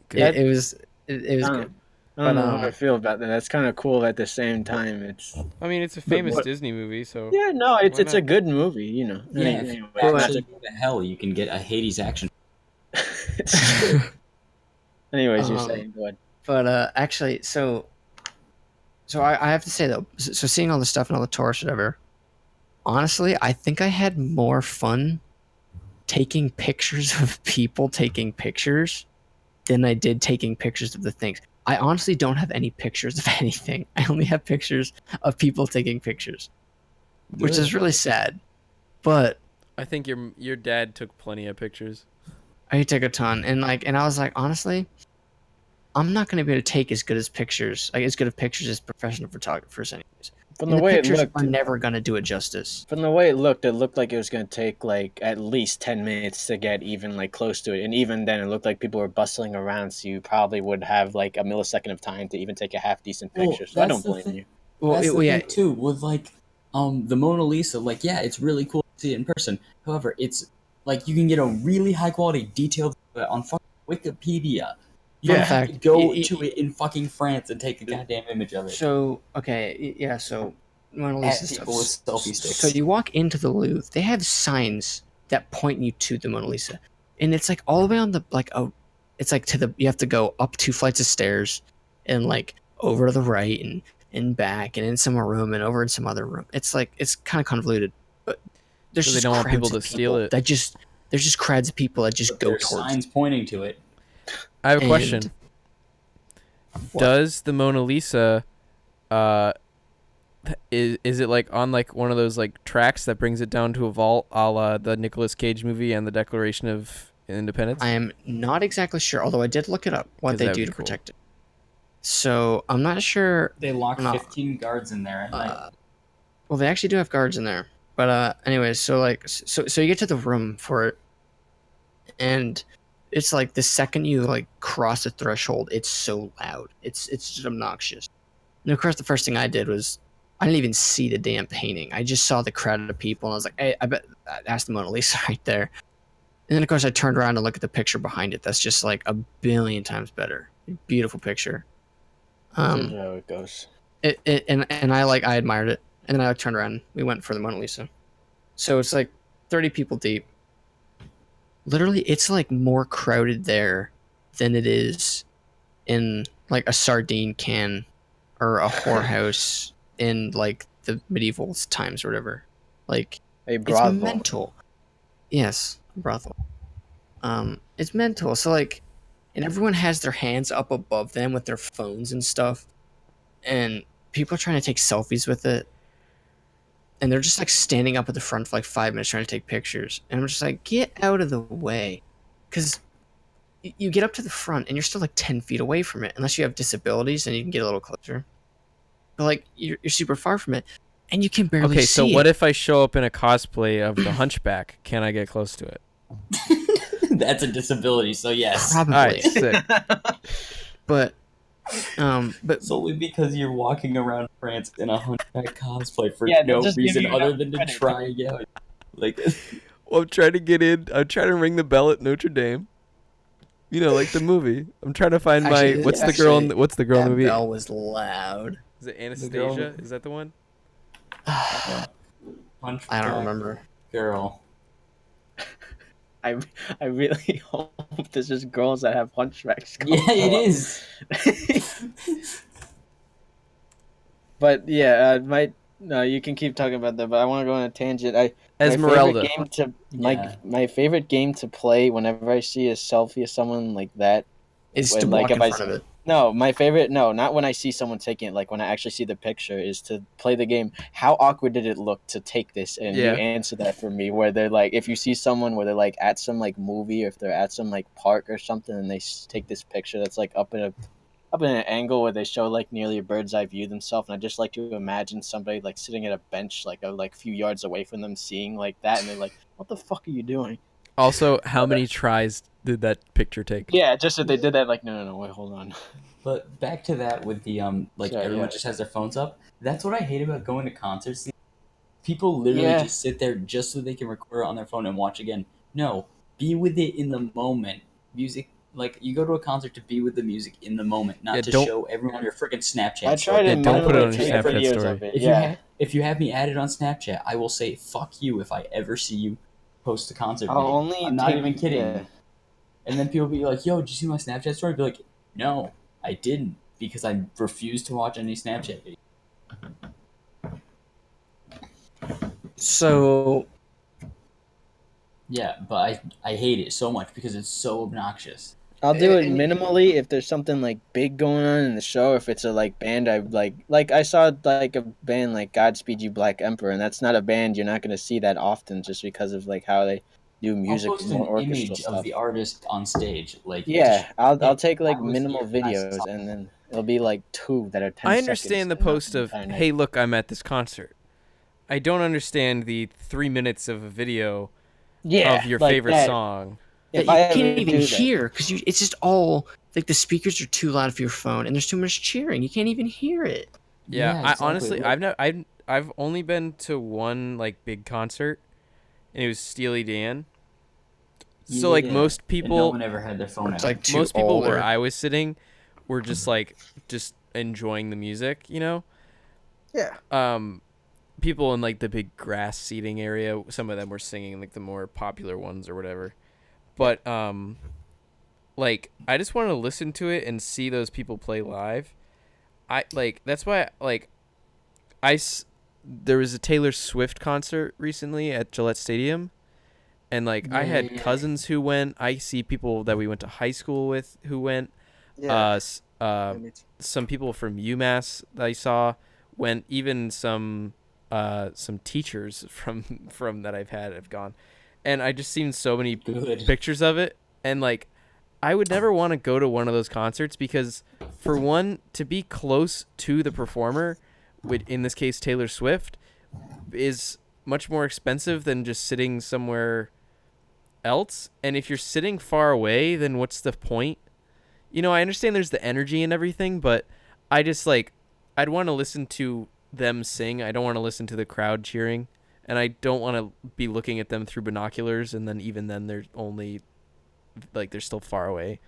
Good. it, it was it, it was I good. don't, I don't But, know um, how I feel about that. That's kind of cool at the same time. It's I mean, it's a famous what- Disney movie, so yeah, no, it's Why it's a good movie. You know. Yeah, if Anyway, you Well, actually go to hell, you can get a Hades action. it's true. Anyways, you're Um, saying go ahead. But uh, actually, so so I, I have to say though, so, so seeing all the stuff and all the tourists, whatever. Honestly, I think I had more fun taking pictures of people taking pictures than I did taking pictures of the things. I honestly don't have any pictures of anything. I only have pictures of people taking pictures, which is really sad. But I think your your dad took plenty of pictures. I took a ton, and like, and I was like, honestly, I'm not going to be able to take as good as pictures, like as good of pictures as professional photographers, anyways. From And the way it looked, are never going to do it justice. from the way it looked, it looked like it was going to take like at least ten minutes to get even like close to it, and even then, it looked like people were bustling around, so you probably would have like a millisecond of time to even take a half decent Well, picture. so I don't blame thing. you. Well, That's it- the well, yeah, thing too with like um the Mona Lisa. Like, yeah, it's really cool to see it in person. However, it's like you can get a really high quality detailed on fucking Wikipedia. You Fun don't have to fact, go y- y- to it in fucking France and take a goddamn image of it. So okay, yeah. So Mona At Lisa stuff. people with selfie sticks. So you walk into the Louvre, they have signs that point you to the Mona Lisa, and it's like all the way on the like oh, it's like to the you have to go up two flights of stairs, and like over to the right and and back and in some room and over in some other room. It's like it's kind of convoluted, but there's So they just don't want crowds people of to steal it. That just there's just crowds of people that just But go towards. signs pointing to it. I have a And- question. What? Does the Mona Lisa, uh, is is it like on like one of those like tracks that brings it down to a vault, a la the Nicolas Cage movie and the Declaration of Independence? I am not exactly sure, although I did look it up what they do to cool. protect it. So I'm not sure. They lock No. 15 guards in there. Uh, well, they actually do have guards in there, but uh, anyways, so like, so so you get to the room for it, and it's like the second you like cross the threshold, it's so loud. It's it's just obnoxious. And of course, the first thing I did was I didn't even see the damn painting. I just saw the crowd of people, and I was like, hey, I bet that's the Mona Lisa right there. And then of course I turned around to look at the picture behind it. That's just like a billion times better. Beautiful picture. Um, how it goes. it, it and and I like I admired it, and then I turned around. We went for the Mona Lisa. So it's like thirty people deep. Literally, it's like more crowded there than it is in like a sardine can or a whorehouse in like the medieval times or whatever. Like A brothel. it's mental. Yes, brothel. Um, it's mental. So like, and everyone has their hands up above them with their phones and stuff, and people are trying to take selfies with it, and they're just like standing up at the front for like five minutes trying to take pictures, and I'm just like, get out of the way, because you get up to the front and you're still like 10 feet away from it unless you have disabilities and you can get a little closer but like you're, you're super far from it and you can barely okay, so what it. if I show up in a cosplay of the Hunchback? Can I get close to it? That's a disability, so yes. probably All right, sick. but um but Solely because you're walking around France in a hunchback cosplay for Yeah, no reason other enough than to try it out. Like, Well, I'm trying to get in. I'm trying to ring the bell at Notre Dame. You know, like the movie. I'm trying to find Actually, my. What's the girl? In the, what's the girl in that the movie? bell was loud Is it Anastasia? Is that the one? i don't remember Girl. I I really hope there's just girls that have hunchbacks. Yeah, it is. but yeah, uh, my no, you can keep talking about that. But I want to go on a tangent. I Esmeralda. My favorite game to my Yeah. my favorite game to play whenever I see a selfie of someone like that. is Wait, to like, walk if in I front of it No, my favorite. No, not when I see someone taking it. Like when I actually see the picture, is to play the game. How awkward did it look to take this? And Yeah. you answer that for me. Where they're like, if you see someone where they're like at some like movie, or if they're at some like park or something, and they take this picture that's like up in a up in an angle where they show like nearly a bird's eye view themselves. And I just like to imagine somebody like sitting at a bench like a like few yards away from them, seeing like that, and they're like, "What the fuck are you doing?" Also, how many tries did that picture take? Yeah, just if they did that, like, no, no, no, wait, hold on. But back to that with the um, like Sorry, everyone yeah. just has their phones up. That's what I hate about going to concerts. People literally Yeah. just sit there just so they can record it on their phone and watch again. No, be with it in the moment. Music, like you go to a concert to be with the music in the moment, not Yeah, to show everyone your freaking Snapchat. I tried to Yeah, don't put it on minimize your take Snapchat videos story. of it. If you Yeah. ha- if you have me added on Snapchat, I will say fuck you if I ever see you post a concert. Oh, I'll only I'm not even kidding. yeah. And then people be like, "Yo, did you see my Snapchat story?" Be like, "No, I didn't because I refuse to watch any Snapchat videos." so Yeah, but I I hate it so much because it's so obnoxious. I'll do it And- minimally if there's something like big going on in the show. If it's a like band I like, like I saw like a band like Godspeed You Black Emperor, and that's not a band you're not gonna see that often just because of like how they do music I'll post and an orchestral image stuff. of the artist on stage, like yeah, just- I'll I'll take like minimal here when I videos and then it'll be like two that are ten. I understand the post of, "Hey, look, I'm at this concert." I don't understand the three minutes of a video yeah, of your like favorite that. song. If that I you ever can't even hear because it's just all like the speakers are too loud for your phone and there's too much cheering you can't even hear it Yeah, Yeah, I honestly, I've never, I've, I've only been to one like big concert, and it was Steely Dan. So like Yeah, most and no people, one ever had their phone out. like most people old where I was sitting were just like just enjoying the music, you know. Yeah. Um, people in like the big grass seating area, some of them were singing like the more popular ones or whatever. But um, like I just want to listen to it and see those people play live. I like that's why like I s- there was a Taylor Swift concert recently at Gillette Stadium. And like I had cousins who went. I see people that we went to high school with who went. Yeah. Uh, s- uh, yeah, me too. some people from UMass that I saw went. Even some uh, some teachers from from that I've had have gone, and I just seen so many Good. pictures of it and like I would never want to go to one of those concerts because for one to be close to the performer with in this case Taylor Swift is much more expensive than just sitting somewhere else and if you're sitting far away then what's the point? You know I understand there's the energy and everything but I just like I'd want to listen to them sing. I don't want to listen to the crowd cheering and I don't want to be looking at them through binoculars and then even then they're only like they're still far away.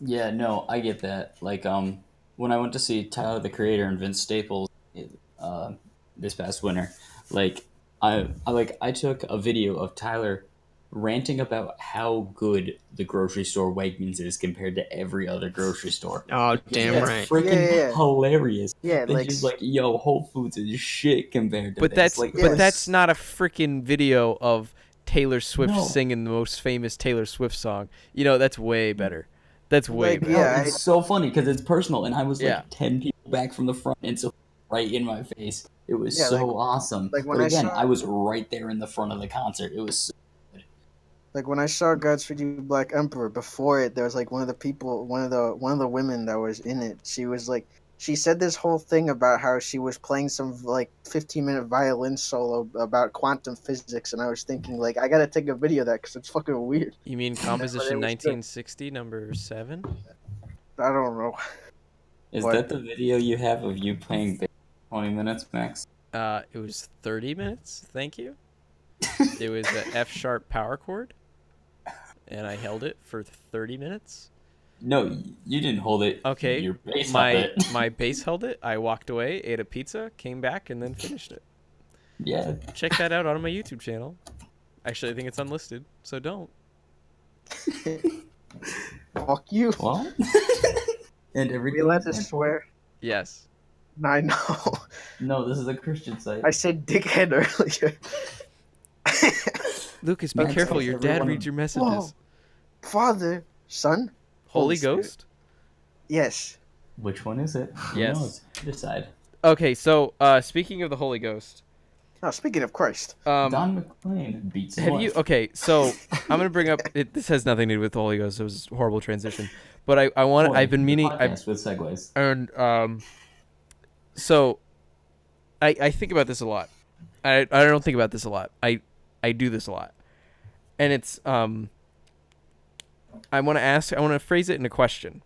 Yeah, no, I get that. Like, um, when I went to see Tyler the Creator and Vince Staples, uh, this past winter, like, I, I like I took a video of Tyler ranting about how good the grocery store Wegmans is compared to every other grocery store. Oh, damn That's right. freaking Yeah, yeah, yeah. hilarious. Yeah, Then like, he's like, "Yo, Whole Foods is shit compared to." But this." that's like, but that's not a freaking video of Taylor Swift No. singing the most famous Taylor Swift song. You know, that's way better. That's way Like, better. Yeah, oh, it's so funny because it's personal, and I was like Yeah. ten people back from the front, and so right in my face. It was Yeah, so like- awesome. like when but I again, saw- I was right there in the front of the concert. It was. So, like when I saw Godspeed You Black Emperor before it, there was like one of the people, one of the one of the women that was in it. She was like, she said this whole thing about how she was playing some like 15 minute violin solo about quantum physics, and I was thinking like, I gotta take a video of that because it's fucking weird. You mean composition was doing. 1960 number 7? I don't know. is What? that the video you have of you playing twenty minutes, Max? Uh it was 30 minutes. Thank you. it was an F sharp power chord and I held it for 30 minutes. No, you didn't hold it. Okay, your bass my held it. my bass held it. I walked away, ate a pizza, came back, and then finished it. yeah. Check that out on my YouTube channel. Actually, I think it's unlisted, so don't. Fuck you. Well. and every We allowed to swear. Yes. I know. No, this is a Christian site. I said dickhead earlier. Lucas, be careful. tell Your dad reads your messages. Whoa. Father, son. Holy Holy Ghost. Yes. Which one is it? Yes. knows? Decide. Okay, so uh, speaking of the Holy Ghost, Oh, speaking of Christ. um, Don McLean beats have wife. you? Okay, so I'm gonna bring up. It, this has nothing to do with the Holy Ghost. It was a horrible transition, but I I want. I've been meaning. I've, podcast with segues. and um, so I I think about this a lot. I I don't think about this a lot. I I do this a lot, and it's um. I want to ask. I want to phrase it in a question.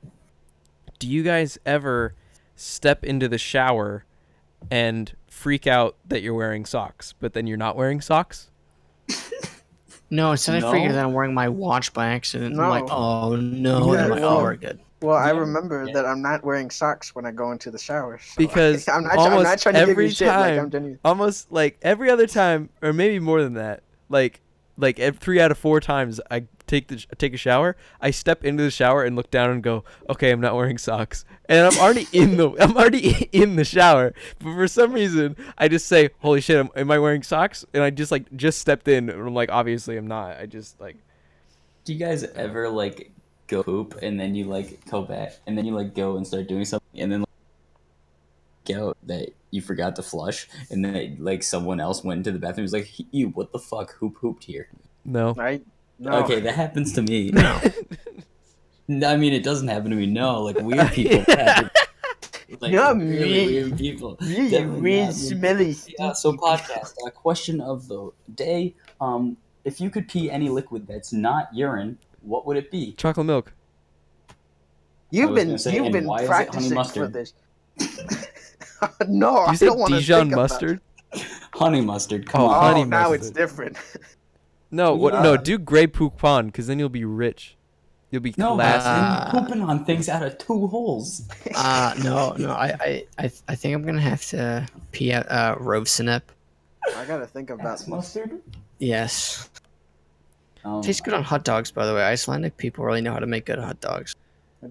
Do you guys ever step into the shower and freak out that you're wearing socks, but then you're not wearing socks? No, instead No. I figured that I'm wearing my watch by accident. I'm like, No. oh no. Yeah, and I'm like, well- oh, we're good. Well, I remember yeah. that I'm not wearing socks when I go into the shower. so- Because I'm not, I'm not trying to give every you shit. Like, time- I'm genuine. almost like every other time or maybe more than that like like three out of four times i take the sh- take a shower i step into the shower and look down and go okay i'm not wearing socks. And i'm already in the i'm already in the shower. But for some reason i just say holy shit am, am i wearing socks? And i just like just stepped in. And i'm like obviously i'm not. I just like Do you guys ever like go poop and then you like go back and then you like go and start doing something and then out that you forgot to flush and then like someone else went into the bathroom and was like, "You, what the fuck? Who pooped here?" no I no. Okay, that happens to me. No. No, I mean, it doesn't happen to me. No, like weird people. happen. Like Not really me. weird people. You Definitely weird, smelly. Yeah, so podcast. Uh, question of the day: um, If you could pee any liquid that's not urine, what would it be? chocolate milk You've been say, you've been why is it honey practicing for mustard? this. no, you I said don't want to dijon mustard Honey mustard. Come Oh, on. Oh, honey now it's different. no what no do Grey Poupon because then you'll be rich you'll be No, classy man, pooping on things out of two holes. Uh, no, no. I, I, I, I think I'm gonna have to pee out uh, Rove Synep. I gotta think about That's mustard. Yes. Um, Tastes good on hot dogs, by the way. Icelandic people really know how to make good hot dogs.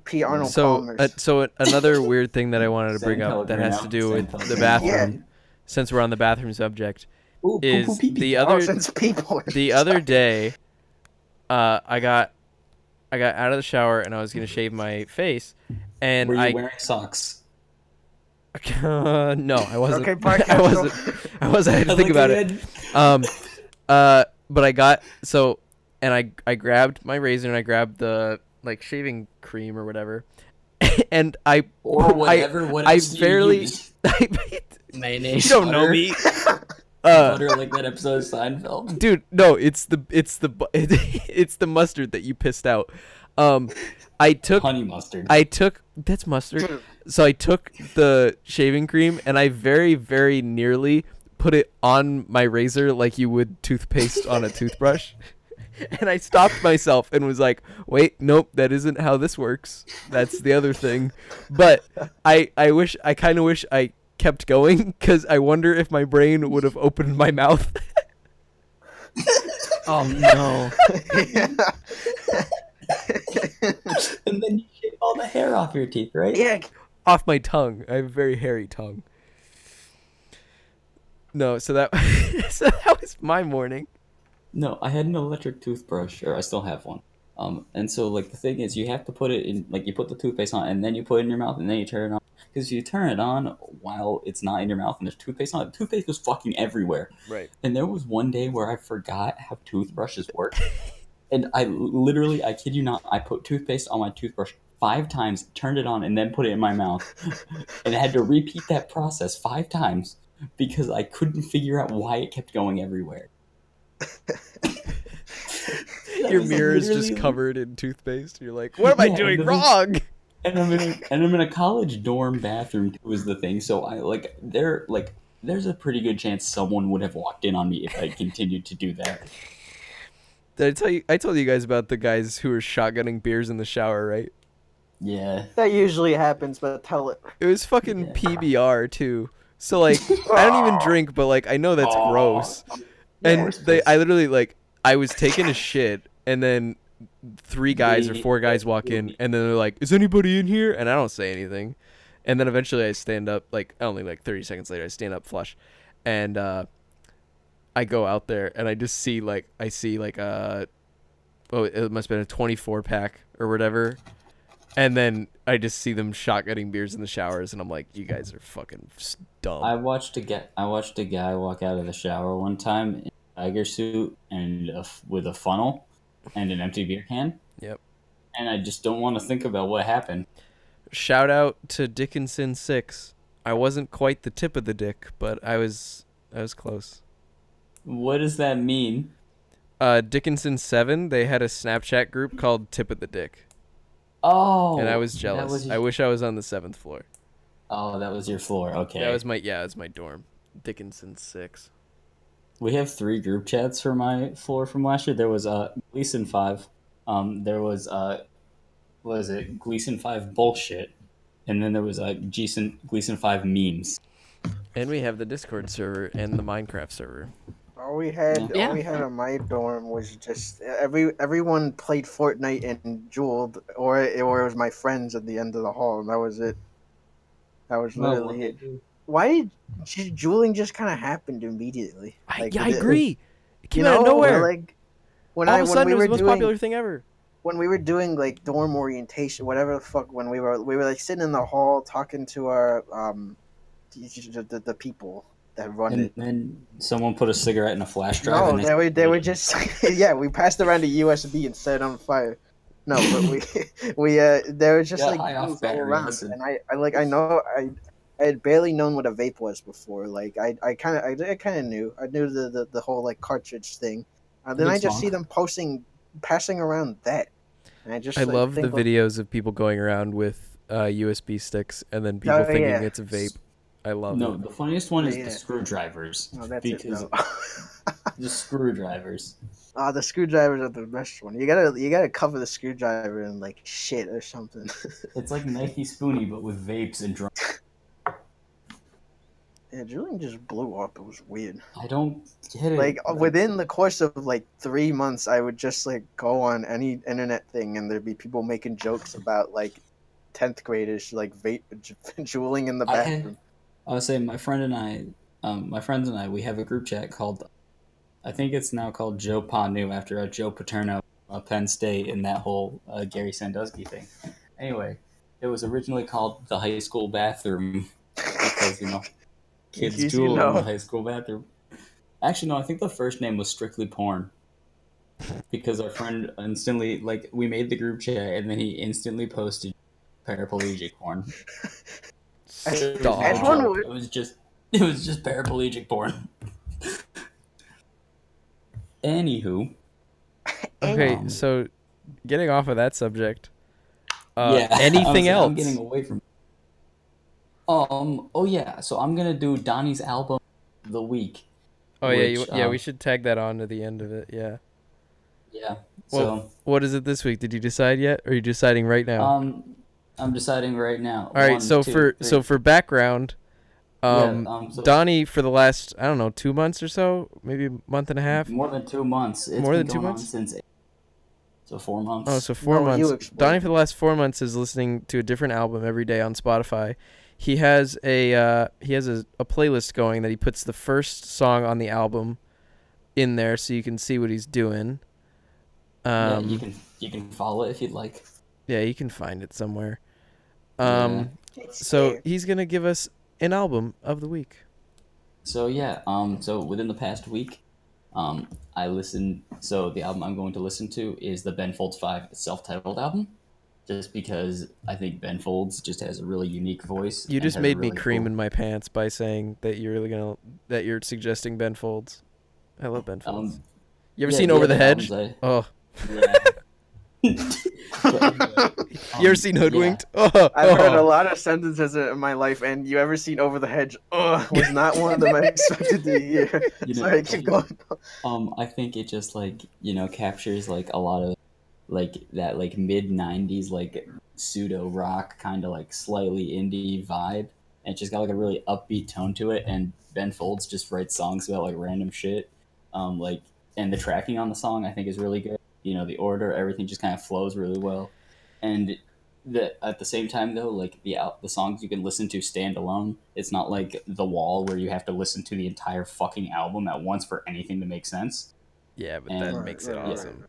P. Arnold so Palmer's. uh, so another weird thing that I wanted to bring up that has to do with the bathroom, Yeah. since we're on the bathroom subject, ooh, is poo, pee, pee. the oh, other since people. the other day, uh, I got I got out of the shower and I was gonna shave my face, and Were you I wearing socks? no, I wasn't. Okay, I wasn't. I wasn't. I had to think about it. Um, uh, but I got so, and I I grabbed my razor and I grabbed the like shaving cream or whatever, and I Or whatever. what I else you barely- use. I Mayonnaise. you don't know me. Uh, Butter like that episode of Seinfeld. dude no it's the it's the bu- it's the mustard that you pissed out um i took Honey mustard. i took that's mustard so i took the shaving cream and i very very nearly put it on my razor like you would toothpaste on a toothbrush and i stopped myself and was like wait nope that isn't how this works that's the other thing but i i wish i kind of wish i kept going because i wonder if my brain would have opened my mouth Oh no. and then you shave all the hair off your teeth, right? yeah, off my tongue. I have a very hairy tongue. No, so that so that was my morning. No, I had an electric toothbrush, or I still have one. Um, and so like the thing is, you have to put it in, like you put the toothpaste on, and then you put it in your mouth, and then you turn it on. Because if you turn it on while it's not in your mouth and there's toothpaste on it, toothpaste was fucking everywhere. Right. And there was one day where I forgot how toothbrushes work, and I literally, I kid you not, I put toothpaste on my toothbrush five times, turned it on, and then put it in my mouth, and I had to repeat that process five times because I couldn't figure out why it kept going everywhere. That Your mirror is just covered in toothpaste. You're like, what am I Yeah, doing and then- wrong? and I'm in a, and I'm in a college dorm bathroom too is the thing. So I like there like there's a pretty good chance someone would have walked in on me if I continued to do that. Did I tell you? I told you guys about the guys who were shotgunning beers in the shower, right? Yeah. that usually happens, but tell it. It was fucking Yeah. PBR too. So like, I don't even drink, but like, I know that's gross. And they, I literally like, I was taking a shit, and then three guys or four guys walk in, and then they're like, "Is anybody in here?" And I don't say anything, and then eventually I stand up, like only like thirty seconds later, I stand up flush, and uh, I go out there, and I just see like I see like a, oh, it must have been a twenty-four pack or whatever. And then I just see them shotgunning beers in the showers, and I'm like, "You guys are fucking dumb." I watched a guy. I watched a guy walk out of the shower one time in a tiger suit and a with a funnel and an empty beer can. Yep. And I just don't want to think about what happened. Shout out to Dickinson Six. I wasn't quite the tip of the dick, but I was I was close. What does that mean? Uh, Dickinson Seven, they had a Snapchat group called Tip of the Dick, Oh, and I was jealous. was your- I wish I was on the seventh floor. oh, that was your floor. Okay. That was my yeah, it was my dorm. Dickinson Six. We have three group chats for my floor from last year. There was uh, Gleason Five. Um, there was uh, what is it? Gleason Five bullshit, and then there was uh, Gleason Gleason Five memes. And we have the Discord server and the Minecraft server. All we had, Yeah. all we had on my dorm was just every everyone played Fortnite and Juuled, or it, or it was my friends at the end of the hall, and that was it. That was literally it. Why did Juuling just kind of happened immediately? I, Like, yeah, I agree. It came You out of nowhere. Like when All I of a when sudden, we it was the most doing popular thing ever. when we were doing like dorm orientation, whatever the fuck, when we were we were like sitting in the hall talking to our um the, the, the people that run And it. then someone put a cigarette in a flash drive. No, and they were they were just yeah. We passed around a USB and set it on fire. No, but we we uh there was just Yeah, like high off all around, acid. and I I like I know I. I had barely known what a vape was before. Like I, I kind of, I, I kind of knew. I knew the, the, the whole like cartridge thing. And then Good I just song. see them posting, passing around that. And I just I like, love the think, like, videos of people going around with uh, USB sticks and then people Oh, thinking yeah. it's a vape. I love no, it. the funniest one is Yeah. the screwdrivers. Oh, that's because it. though. the screwdrivers. Ah, the screwdrivers are the best one. You gotta you gotta cover the screwdriver in like shit or something. It's like Nike spoony, but with vapes and drugs. yeah, Juuling just blew up. It was weird. I don't get it. Like uh, within the course of like three months, I would just like go on any internet thing, and there'd be people making jokes about like tenth graders like vape Juuling in the I bathroom. I was saying my friend and I, um, my friends and I, we have a group chat called, I think it's now called Joe Panu after Joe Paterno, uh, Penn State, and that whole uh, Gary Sandusky thing. Anyway, it was originally called the high school bathroom because you know kids to Juul in the high school bathroom. Actually, no, I think the first name was strictly porn, because our friend instantly like we made the group chat and then he instantly posted paraplegic porn. It was, Stop. As would. it was just it was just paraplegic porn. Anywho, Okay, Um, so getting off of that subject. Uh, yeah, I was anything else? I'm getting away from. Um. Oh yeah. So I'm gonna do Donnie's album, of the week. oh yeah, you, yeah. uh, We should tag that on to the end of it. Yeah. Yeah. Well, So What is it this week? Did you decide yet? Or are you deciding right now? um, I'm deciding right now. All right. One, so two, for three. so for background, Yeah, um, um, so- Donnie for the last I don't know two months or so, maybe a month and a half. more than two months. It's More been than two going months? since. So four months. Oh, so four No, months. explain. Donnie for the last four months is listening to a different album every day on Spotify. He has a uh, he has a, a playlist going that he puts the first song on the album in there, so you can see what he's doing. yeah, Um, you can you can follow it if you'd like. yeah, you can find it somewhere. Yeah. Um, so he's gonna give us an album of the week. So yeah, um, so within the past week, um, I listened. So the album I'm going to listen to is the Ben Folds Five self-titled album, just because I think Ben Folds just has a really unique voice. You just has a made me cream cool- in my pants by saying that you're really gonna that you're suggesting Ben Folds. I love Ben Folds. Um, you ever yeah, seen Over the other Hedge? albums Oh, yeah. But anyway, you ever seen yeah. Hoodwinked? Oh, I've heard a oh. lot of sentences in my life, and you ever seen Over the Hedge? Ugh, was not one of them I expected to hear. You know, Sorry, keep going. Um, I think it just like you know captures like a lot of like that like mid '90s like pseudo rock kind of like slightly indie vibe, and it just got like a really upbeat tone to it. And Ben Folds just writes songs about like random shit, um, like and the tracking on the song I think is really good. You know, the order, everything just kind of flows really well, and the at the same time though, like the out the songs you can listen to stand alone. It's not like The Wall where you have to listen to the entire fucking album at once for anything to make sense. Yeah, but And- that Right, makes it right, right. awesome.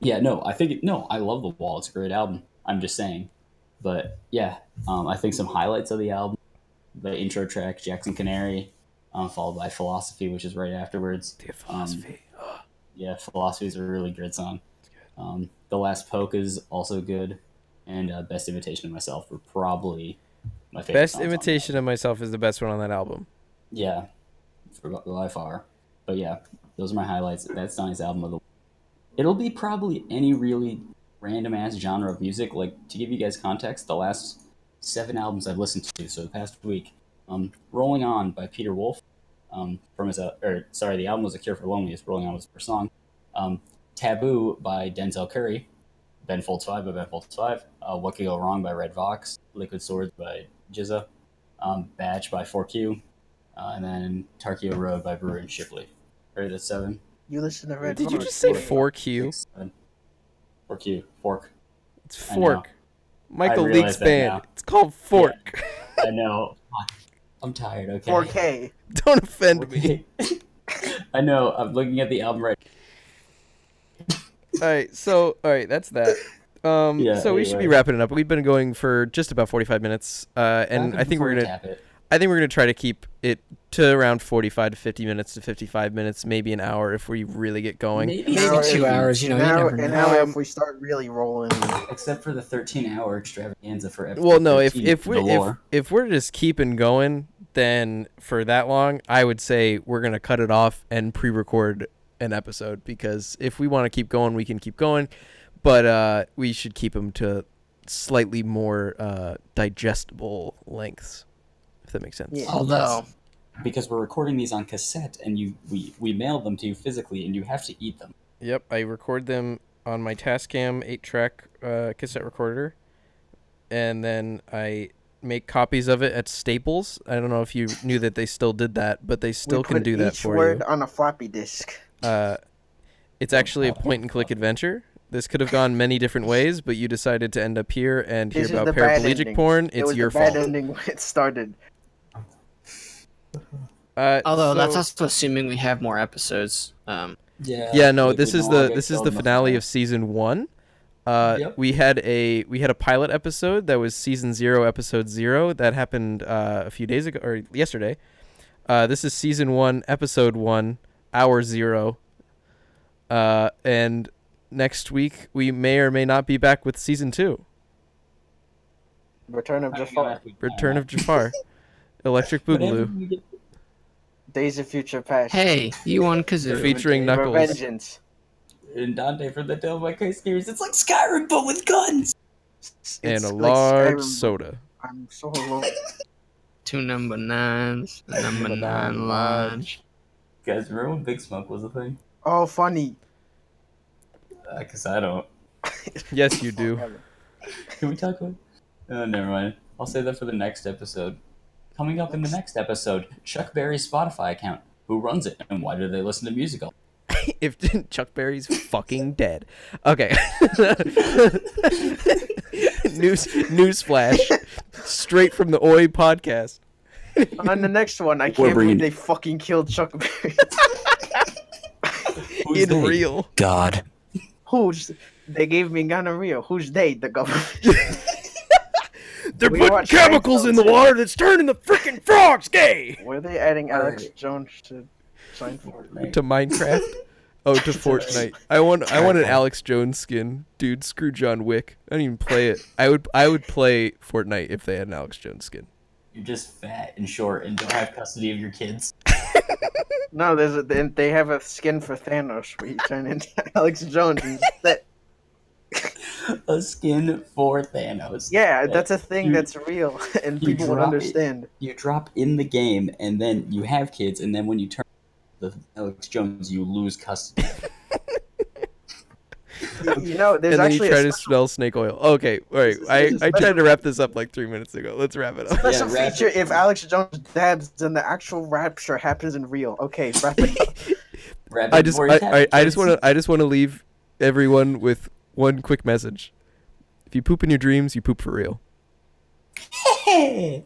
Yeah, no, I think no, I love The Wall. It's a great album. I'm just saying, but yeah, um, I think some highlights of the album: the intro track, Jackson Cannery, um, followed by Philosophy, which is right afterwards. Dear philosophy. Oh, Yeah, Philosophy is a really good song. Um, the Last Polka is also good, and uh, Best Imitation of Myself were probably my favorite. Best imitation of myself is the best one on that album. Yeah, for by far. But yeah, those are my highlights. That's Donnie's album of the. It'll be probably any really random ass genre of music. Like to give you guys context, the last seven albums I've listened to, so the past week, um, "Rolling On" by Peter Wolf, um, from his uh, or sorry, the album was "A Cure for Loneliness." "Rolling On" was the first song. Um, "Taboo" by Denzel Curry, "Ben Folds Five" by Ben Folds Five, uh, "What Could Go Wrong" by Red Vox, "Liquid Swords" by GZA, um, "Batch" by 4Q, uh, and then Tarkio Road by Brewer and Shipley. Right, that's seven. You listen to Red Vox. Did you just say Four. 4Q? Six, 4Q. Fork. It's Fork. Michael realize Leake's band. now. It's called Fork. I know. Fuck. I'm tired, okay? 4K. Don't offend me. I know. I'm looking at the album right All right, so all right, that's that. Um, Yeah, so we should be wrapping it up. We've been going for just about forty-five minutes, uh, and I think we're gonna. I think we're gonna try to keep it to around forty-five to fifty minutes to fifty-five minutes, maybe an hour if we really get going. Maybe, Maybe two hours, you know, you never and know. now Um, if we start really rolling, Except for the 13 hour extravaganza for episode Well, no, if if we if, if we're just keeping going, then for that long, I would say we're gonna cut it off and pre-record an episode because if we want to keep going, we can keep going, but uh, we should keep them to slightly more uh, digestible lengths, if that makes sense. Yeah. Although, because we're recording these on cassette and you we, we mail them to you physically and you have to eat them. Yep, I record them on my Tascam eight-track uh, cassette recorder, and then I make copies of it at Staples. I don't know if you knew that they still did that, but they still we can do that each for word you. on a floppy disk. Uh, it's actually a point-and-click adventure. This could have gone many different ways, but you decided to end up here and This hear is about the bad paraplegic ending. porn. it It's was your the bad fault. ending when it started. Uh, although that's so- also assuming we have more episodes. Um, Yeah. yeah no this is the this is the finale of season one uh Yep. we had a we had a pilot episode that was season zero episode zero that happened uh a few days ago or yesterday uh this is season one episode one hour zero Uh, and next week we may or may not be back with season two, Return of Jafar. Return of Jafar, Electric Whatever Boogaloo, we Days of Future Past. Hey, you won Kazoo. featuring Knuckles. Revengeance. And Dante from the Devil May Cry series. It's like Skyrim, but with guns. and a like large Skyrim. soda. I'm so alone. Two number nines, number Number nine nine lodge. Guys, remember when Big Smoke was a thing? Oh, funny. Uh, because I don't. Yes, you do. Can we talk about? Oh, never mind. I'll say that for the next episode. Coming up in the next episode, Chuck Berry's Spotify account. Who runs it, and why do they listen to music? all- if Chuck Berry's fucking dead. Okay. News newsflash, straight from the Oi podcast. On the next one, I can't believe they fucking killed Chuck Berry. Who's In they? real. God. Who's? They gave me gonorrhea. Who's they? The government. They're We putting watched chemicals in the Seinfeld. water that's turning the freaking frogs gay. Were they adding Alex Alright. Jones to Seinfeld? To Minecraft. Oh, to Fortnite. I want I want an Alex Jones skin, dude. Screw John Wick. I don't even play it. I would I would play Fortnite if they had an Alex Jones skin. You're just fat and short and don't have custody of your kids. No, there's a, they they have a skin for Thanos where you turn into Alex Jones. And that, a skin for Thanos. yeah, that's a thing You- that's real, and people would drop it. understand. You drop in the game, and then you have kids, and then when you turn the Alex Jones, you lose custody. You know, there's and then actually you try a to smell snake oil. Okay, all right. I, I tried to wrap this up like three minutes ago. Let's wrap it up. special Yeah, feature it. if Alex Jones dabs, then the actual rapture happens in real. Okay, wrap it up. Wrap it I just I, I, I just want to I just want to leave everyone with one quick message. If you poop in your dreams, you poop for real. Hey!